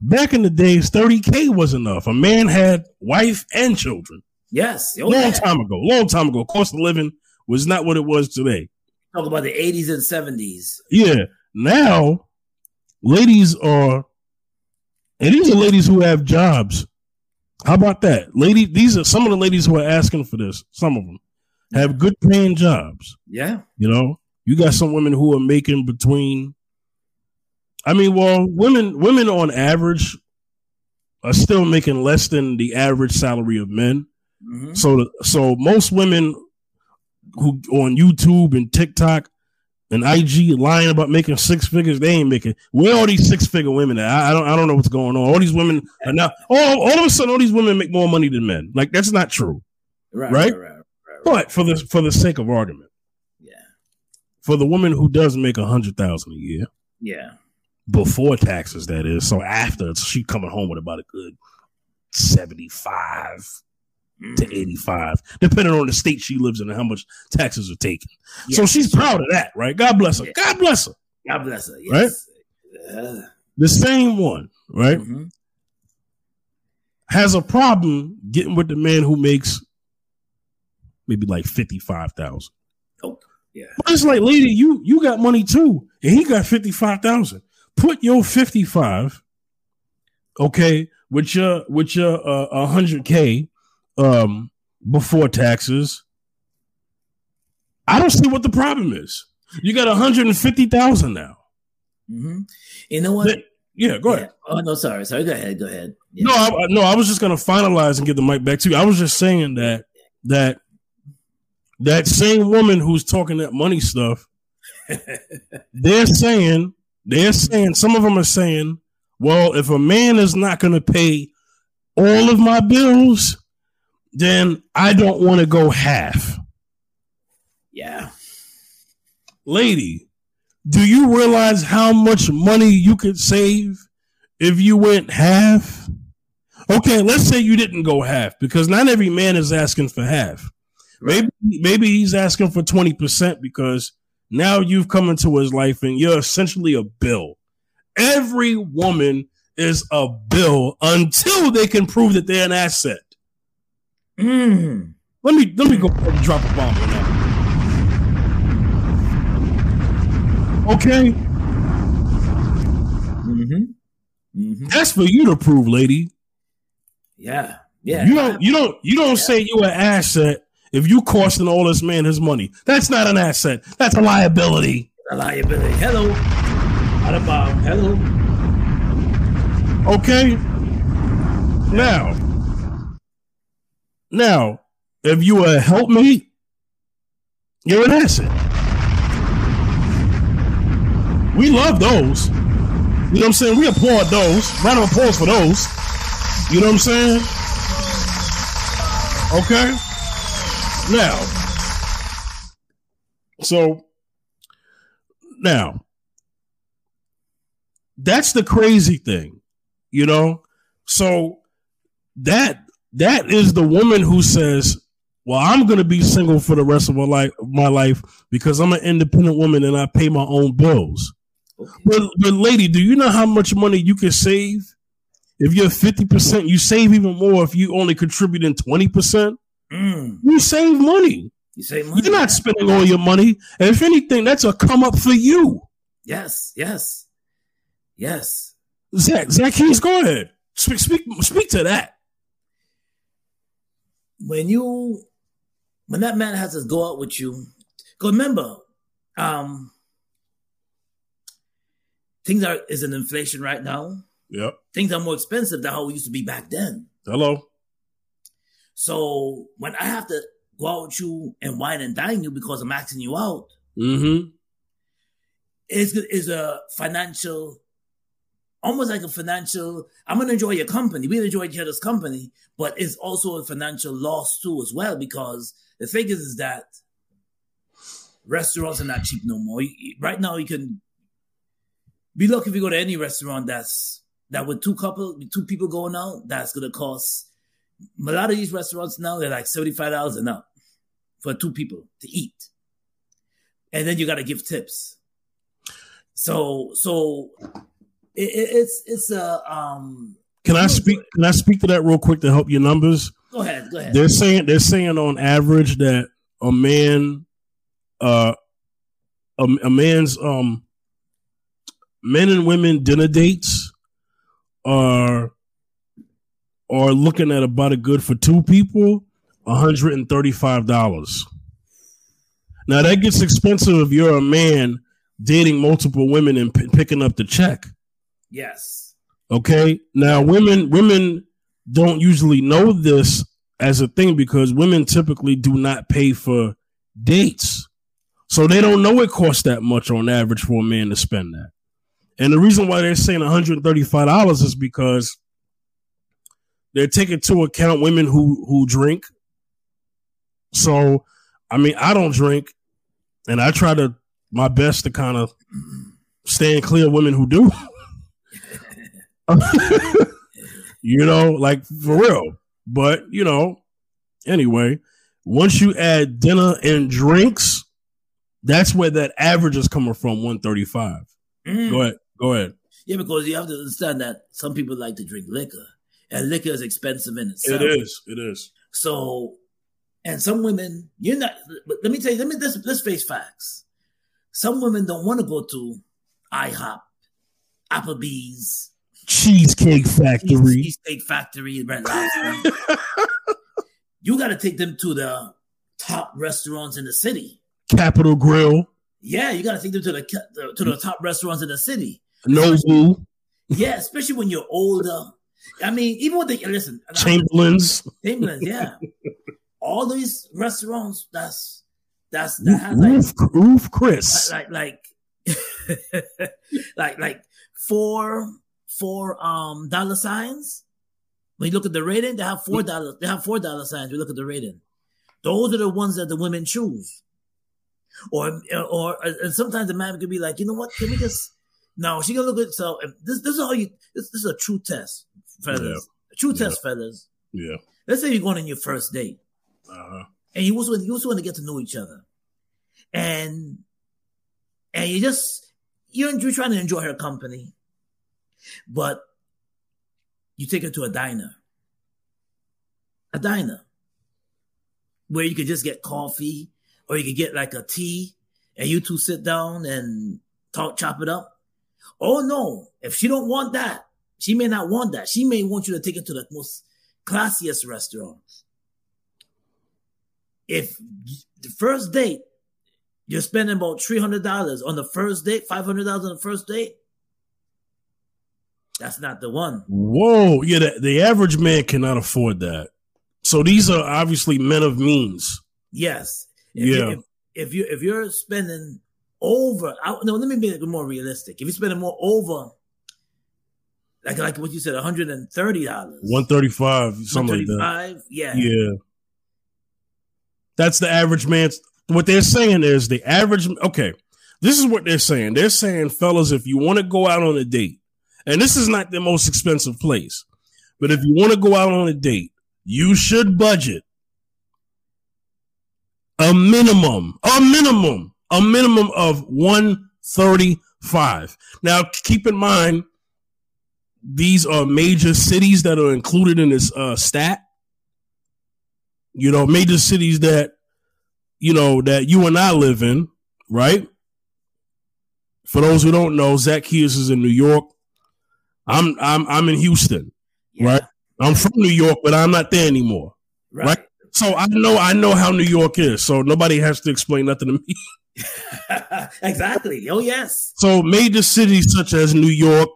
Back in the days, thirty k was enough. A man had wife and children. Yes, oh, long yeah. time ago. Long time ago. Cost of living was not what it was today. Talk about the eighties and seventies. Yeah. Now, ladies are and these are ladies who have jobs. How about that? Lady, these are some of the ladies who are asking for this. Some of them have good paying jobs. Yeah. You know, you got some women who are making between I mean, well, women women on average are still making less than the average salary of men. Mm-hmm. So so most women who on YouTube and TikTok and IG lying about making six figures. They ain't making. Where all these six figure women at? I, I, don't. I don't know what's going on. All these women are now. All, all of a sudden, all these women make more money than men. Like that's not true, right? Right. right, right, right but for the for the sake of argument, yeah. For the woman who does make a hundred thousand a year, yeah, before taxes, that is. So after, she coming home with about a good seventy five to mm-hmm. 85, depending on the state she lives in and how much taxes are taken. Yes. So she's proud of that, right? God bless her. God bless her. God bless her. Yes. Right? The same one, right? Mm-hmm. Has a problem getting with the man who makes maybe like 55,000. Oh, yeah. But it's like, lady, you you got money too, and he got 55,000. Put your 55, okay, with your with your uh, 100k um, before taxes. I don't see what the problem is. You got 150,000 now. Mm-hmm. You know what? yeah, go ahead. Oh no, sorry, sorry. Go ahead, go ahead. Yeah. No, I, no, I was just gonna finalize and get the mic back to you. I was just saying that that that same woman who's talking that money stuff, they're saying they're saying some of them are saying, well, if a man is not gonna pay all of my bills, then I don't want to go half. Yeah. Lady, do you realize how much money you could save if you went half? Okay, let's say you didn't go half because not every man is asking for half. Maybe maybe he's asking for 20% because now you've come into his life and you're essentially a bill. Every woman is a bill until they can prove that they're an asset. Mm. Let me let me go and drop a bomb on that. Okay. Mm-hmm. Mm-hmm. That's for you to prove, lady. Yeah. Yeah. You don't you don't you don't yeah. say you're an asset if you costing all this man his money. That's not an asset. That's a liability. A liability. Hello. Not a bomb. Hello. Okay. Now, now, if you a me, you're an asset. We love those. You know what I'm saying? We applaud those. Round of applause for those. You know what I'm saying? Okay. Now, so now, that's the crazy thing, you know. So that that is the woman who says, "Well, I'm going to be single for the rest of my life, my life because I'm an independent woman and I pay my own bills." Okay. But, but, lady, do you know how much money you can save if you're 50%? You save even more if you only contribute in 20%. Mm. You save money. You save money. You're not spending all your money. And if anything, that's a come up for you. Yes, yes, yes. Zach, Zacchaeus, go ahead. Speak, speak, speak to that. When you, when that man has to go out with you, remember, um, things are is an inflation right now. Yep. Things are more expensive than how it used to be back then. Hello. So when I have to go out with you and wine and dine you because I'm asking you out, mm-hmm. is is a financial, almost like a financial. I'm gonna enjoy your company. We enjoy each other's company, but it's also a financial loss too as well because the thing is, is that restaurants are not cheap no more. Right now, you can be lucky if you go to any restaurant that's that with two couple, two people going out, that's gonna cost. A lot of these restaurants now they're like seventy five dollars and up for two people to eat, and then you got to give tips. So, so it, it's it's a um. Can I speak? Can I speak to that real quick to help your numbers? Go ahead. Go ahead. They're saying they're saying on average that a man, uh, a, a man's um men and women dinner dates are are looking at about a good for two people, $135. Now that gets expensive if you're a man dating multiple women and p- picking up the check. Yes. Okay. Now women women don't usually know this as a thing because women typically do not pay for dates. So they don't know it costs that much on average for a man to spend that. And the reason why they're saying $135 is because they're taking into account women who who drink. So, I mean, I don't drink, and I try to my best to kind of stand clear of women who do. you know, like for real. But you know, anyway, once you add dinner and drinks, that's where that average is coming from. One thirty five. Mm. Go ahead. Go ahead. Yeah, because you have to understand that some people like to drink liquor, and liquor is expensive in itself. It is. It is. So, and some women, you're not. But let me tell you. Let me let's, let's face facts. Some women don't want to go to IHOP, Applebee's, Cheesecake Factory, Cheesecake Factory, Red Lobster. you got to take them to the top restaurants in the city. Capital Grille. Yeah, you got to take them to the to the top restaurants in the city. Nobu. Yeah, especially when you're older. Uh, I mean, even with the listen, Chamberlain's. Chamberlain's, yeah. All these restaurants, that's that's that has roof, like roof Chris. Like like like like four four um dollar signs. When you look at the rating, they have four dollars. They have four dollar signs. We look at the rating. Those are the ones that the women choose. Or or and sometimes the man could be like, you know what? Can we just no, she gonna look at so this this is all you this, this is a true test, fellas. Yeah. A true test, yeah. fellas. Yeah. Let's say you're going on your first date. Uh-huh. And you also you also want to get to know each other. And and you just you're, you're trying to enjoy her company. But you take her to a diner. A diner. Where you could just get coffee or you could get like a tea and you two sit down and talk, chop it up. Oh no, if she don't want that, she may not want that. She may want you to take her to the most classiest restaurants. If the first date, you're spending about $300 on the first date, $500 on the first date, that's not the one. Whoa. Yeah, the, the average man cannot afford that. So these are obviously men of means. Yes. If yeah. You, if, if you if you're spending over. I, no, let me be more realistic. If you're spending more over, like like what you said, one hundred and thirty dollars, one thirty five, something like that. Yeah, yeah. That's the average man's. What they're saying is the average. Okay, this is what they're saying. They're saying, fellas, if you want to go out on a date, and this is not the most expensive place, but if you want to go out on a date, you should budget a minimum, a minimum a minimum of 135. Now, keep in mind, these are major cities that are included in this uh, stat. you know, major cities that, you know, that you and I live in, right? For those who don't know, Zacchaeus is in New York. I'm I'm I'm in Houston, yeah. right? I'm from New York, but I'm not there anymore, right. right? So I know I know how New York is. So nobody has to explain nothing to me. exactly. Oh yes. So major cities such as New York,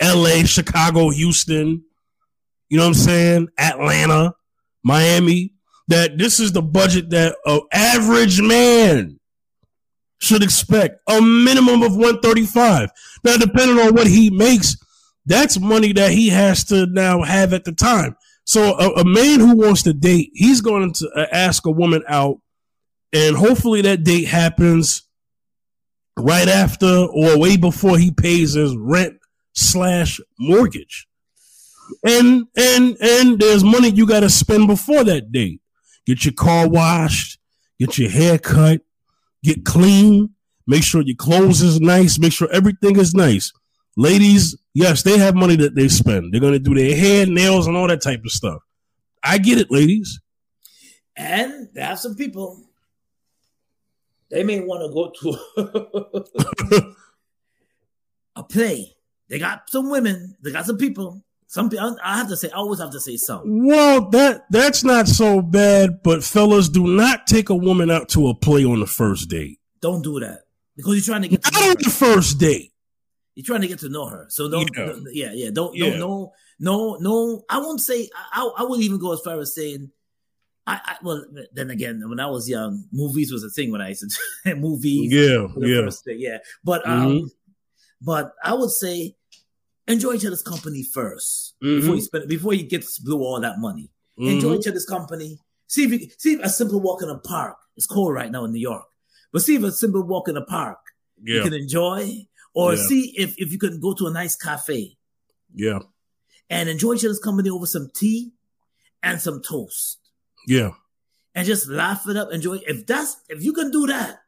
L.A., Chicago, Houston, you know what I'm saying? Atlanta, Miami. That this is the budget that an average man should expect a minimum of 135. Now, depending on what he makes, that's money that he has to now have at the time. So, a, a man who wants to date, he's going to ask a woman out, and hopefully that date happens right after or way before he pays his rent slash mortgage. And and and there's money you got to spend before that date. Get your car washed, get your hair cut, get clean, make sure your clothes is nice, make sure everything is nice. Ladies, yes, they have money that they spend. They're gonna do their hair, nails, and all that type of stuff. I get it, ladies. And there are some people they may want to go to a play. They got some women, they got some people. Some people, I have to say, I always have to say some. Well, that that's not so bad, but fellas, do not take a woman out to a play on the first date. Don't do that because you're trying to get to not on the first date. You're trying to get to know her, so don't. Yeah, yeah, yeah don't, yeah. no, no, no. I won't say. I, I wouldn't even go as far as saying. I, I, well, then again, when I was young, movies was a thing when I used to movies. Yeah, yeah, yeah. But um, mm-hmm. but I would say enjoy each other's company 1st mm-hmm. before you spend before you get to blow all that money. Mm-hmm. Enjoy each other's company. See if you see if a simple walk in a park. It's cold right now in New York, but see if a simple walk in a park yeah. you can enjoy, or yeah. see if if you can go to a nice cafe. Yeah, and enjoy each other's company over some tea and some toast. Yeah, and just laugh it up. Enjoy. If that's if you can do that,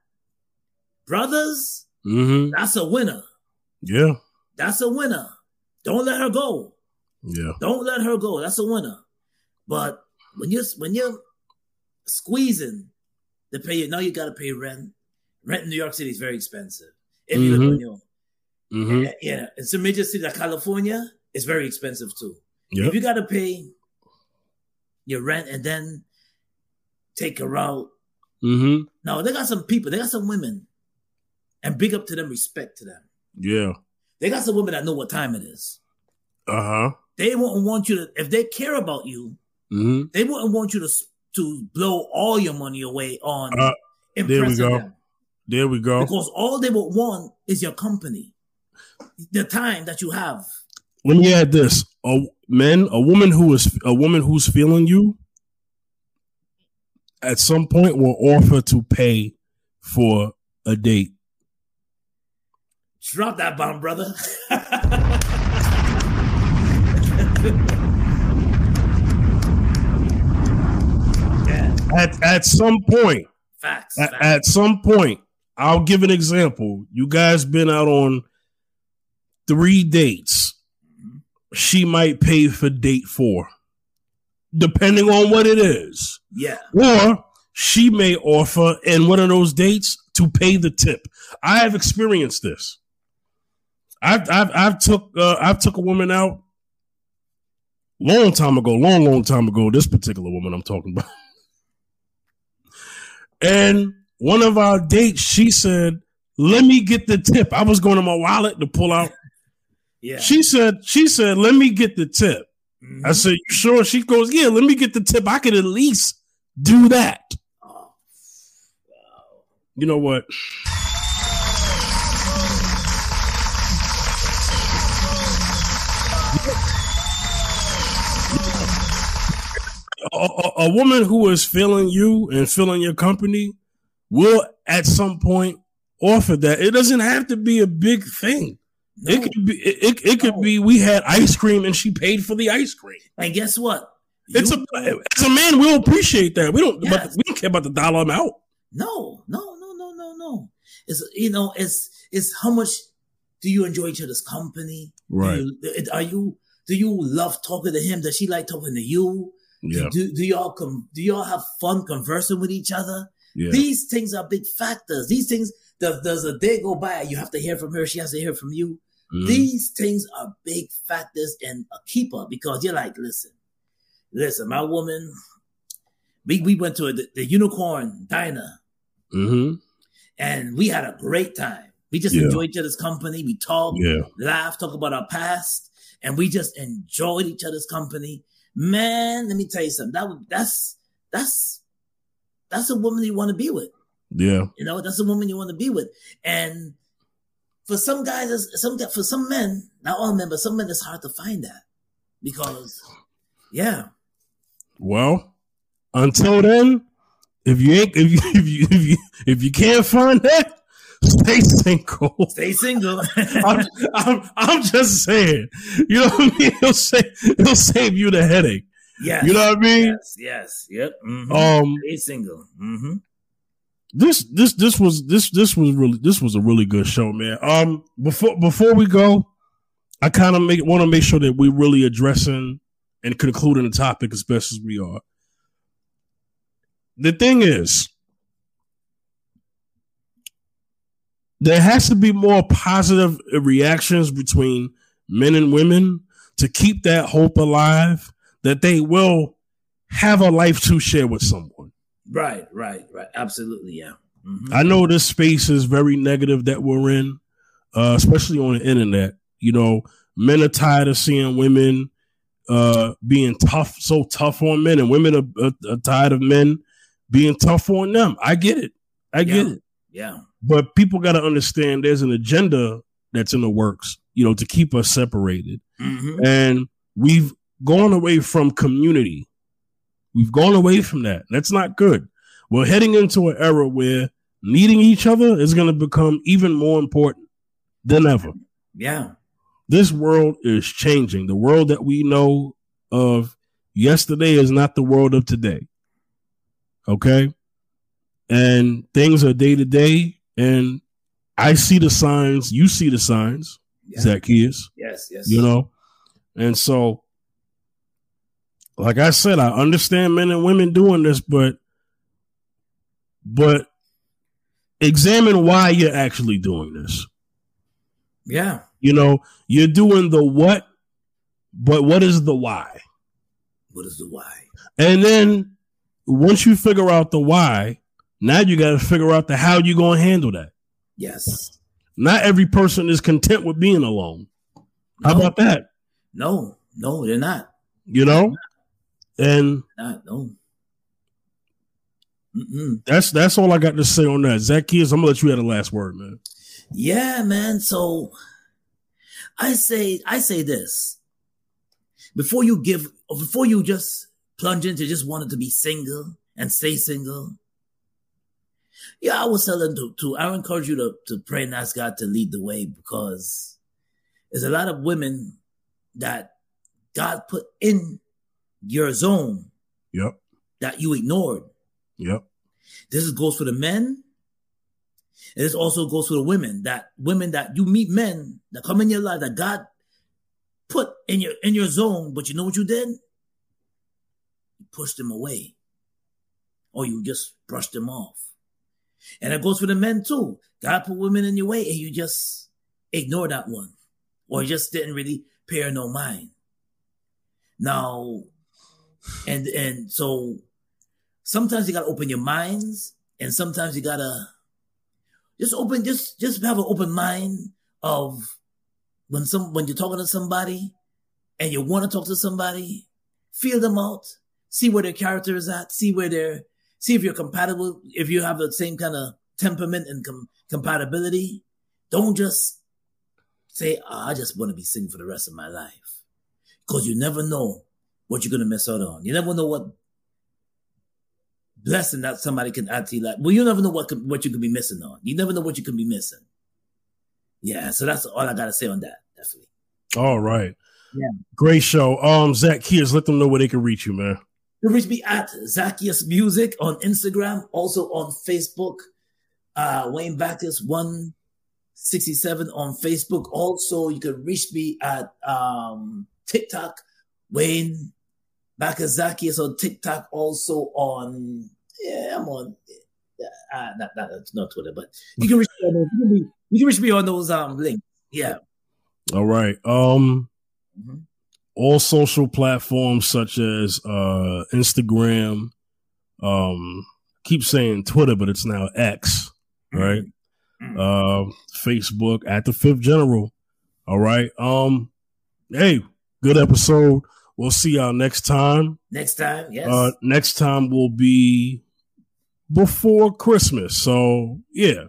brothers, mm-hmm. that's a winner. Yeah, that's a winner. Don't let her go. Yeah. Don't let her go. That's a winner. But when you're when you're squeezing to pay, now you got to pay rent. Rent in New York City is very expensive. If you mm-hmm. live on your mm-hmm. yeah, yeah, in some major cities like California, it's very expensive too. Yep. If you got to pay your rent and then take a out. Mm-hmm. No, they got some people. They got some women, and big up to them, respect to them. Yeah. They got some women that know what time it is. Uh huh. They won't want you to if they care about you. Mm-hmm. They wouldn't want you to to blow all your money away on uh, there we go. Them. There we go. Because all they would want is your company, the time that you have. Let me add this: a men, a woman who is a woman who's feeling you, at some point will offer to pay for a date. Drop that bomb, brother. yeah. At at some point, facts, at, facts. at some point, I'll give an example. You guys been out on three dates. She might pay for date four, depending on what it is. Yeah. Or she may offer in one of those dates to pay the tip. I have experienced this. I've I've I've took uh, I've took a woman out long time ago, long long time ago. This particular woman I'm talking about, and one of our dates, she said, "Let me get the tip." I was going to my wallet to pull out. Yeah. She said, "She said, let me get the tip." Mm-hmm. I said, "You sure?" She goes, "Yeah, let me get the tip. I could at least do that." Oh, wow. You know what? a, a, woman who is feeling you and feeling your company will at some point offer that. It doesn't have to be a big thing. No. It could be it, it, could no. be we had ice cream and she paid for the ice cream. And guess what? It's a as a man, we'll appreciate that. We don't yes. but we don't care about the dollar amount. No, no, no, no, no, no. It's you know, it's it's how much do you enjoy each other's company? Right. You, are you do you love talking to him? Does she like talking to you? Yeah. Do, do y'all com- do y'all have fun conversing with each other? Yeah. These things are big factors. These things does does a day go by, you have to hear from her, she has to hear from you. Mm. These things are big factors and a keeper because you're like, listen, listen, my woman, we, we went to a, the, the unicorn diner mm-hmm. and we had a great time. We just yeah. enjoyed each other's company. We talked, yeah. laughed, talk about our past, and we just enjoyed each other's company. Man, let me tell you something. That that's that's that's a woman you want to be with. Yeah, you know that's a woman you want to be with, and for some guys, some for some men, not all men, but some men, it's hard to find that because, yeah. Well, until then, if you ain't, if you, if you, if you, if you can't find that, stay single. Stay single. I'm, I'm, I'm, just saying. You know what I mean? It'll save, it'll save you the headache. Yes. You know what I mean? Yes. Yes. Yep. Mm-hmm. Um. Stay single. Mm-hmm this this this was this this was really this was a really good show, man. Um, before before we go, I kind of make want to make sure that we're really addressing and concluding the topic as best as we are. The thing is, there has to be more positive reactions between men and women to keep that hope alive that they will have a life to share with someone. Right, right, right. Absolutely, yeah. Mm-hmm. I know this space is very negative that we're in, uh, especially on the internet. You know, men are tired of seeing women uh, being tough, so tough on men, and women are, are, are, tired of men being tough on them. I get it. I get yeah. it. Yeah. But people got to understand there's an agenda that's in the works, you know, to keep us separated. Mm-hmm. And we've gone away from community. We've gone away from that. That's not good. We're heading into an era where needing each other is going to become even more important than ever. Yeah. This world is changing. The world that we know of yesterday is not the world of today. Okay? And things are day to day. And I see the signs. You see the signs, yeah. Zacchaeus. Yes, yes. You know? And so like I said, I understand men and women doing this, but but examine why you're actually doing this. Yeah. You know, you're doing the what, but what is the why? What is the why? And then once you figure out the why, now you got to figure out the how you're going to handle that. Yes. Not every person is content with being alone. No. How about that? No, no, they're not. You know? And not no. Mm-mm. That's that's all I got to say on that. Zacchaeus, I'm gonna let you have the last word, man. Yeah, man. So I say I say this. Before you give before you just plunge into just wanting to be single and stay single. Yeah, I was telling to, to I encourage you to, to pray and ask God to lead the way because there's a lot of women that God put in your zone. Yep. That you ignored. Yep. This goes for the men. And this also goes for the women. That women that you meet men that come in your life that God put in your in your zone, but you know what you did? You pushed them away. Or you just brushed them off. And it goes for the men too. God put women in your way and you just ignore that one. Or just didn't really pay no mind. Now, and and so sometimes you gotta open your minds, and sometimes you gotta just open, just just have an open mind of when some when you're talking to somebody and you want to talk to somebody, feel them out, see where their character is at, see where they're, see if you're compatible, if you have the same kind of temperament and com- compatibility. Don't just say, oh, I just want to be single for the rest of my life. Because you never know what you're going to miss out on. You never know what blessing that somebody can add to your life. Well, you never know what could, what you could be missing on. You never know what you could be missing. Yeah, so that's all I got to say on that. Definitely. All right. Yeah. Great show. Um, Zacchaeus, let them know where they can reach you, man. You reach me at Zacchaeus Music on Instagram, also on Facebook. Uh, Wayne Baptist 167 on Facebook. Also, you can reach me at um, TikTok, Wayne Bakazaki is on TikTok, also on yeah, I'm on uh, not, not not Twitter, but you can reach me on those, you, can be, you can reach me on those um links. Yeah. All right. Um mm-hmm. all social platforms such as uh Instagram, um keep saying Twitter, but it's now X, right? Mm-hmm. Uh Facebook at the fifth general. All right. Um hey, good episode. We'll see y'all next time. Next time, yes. Uh, next time will be before Christmas. So yeah.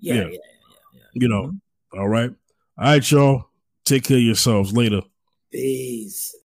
Yeah, yeah, yeah. yeah, yeah. You know. Mm-hmm. All right. All right, y'all. Take care of yourselves. Later. Peace.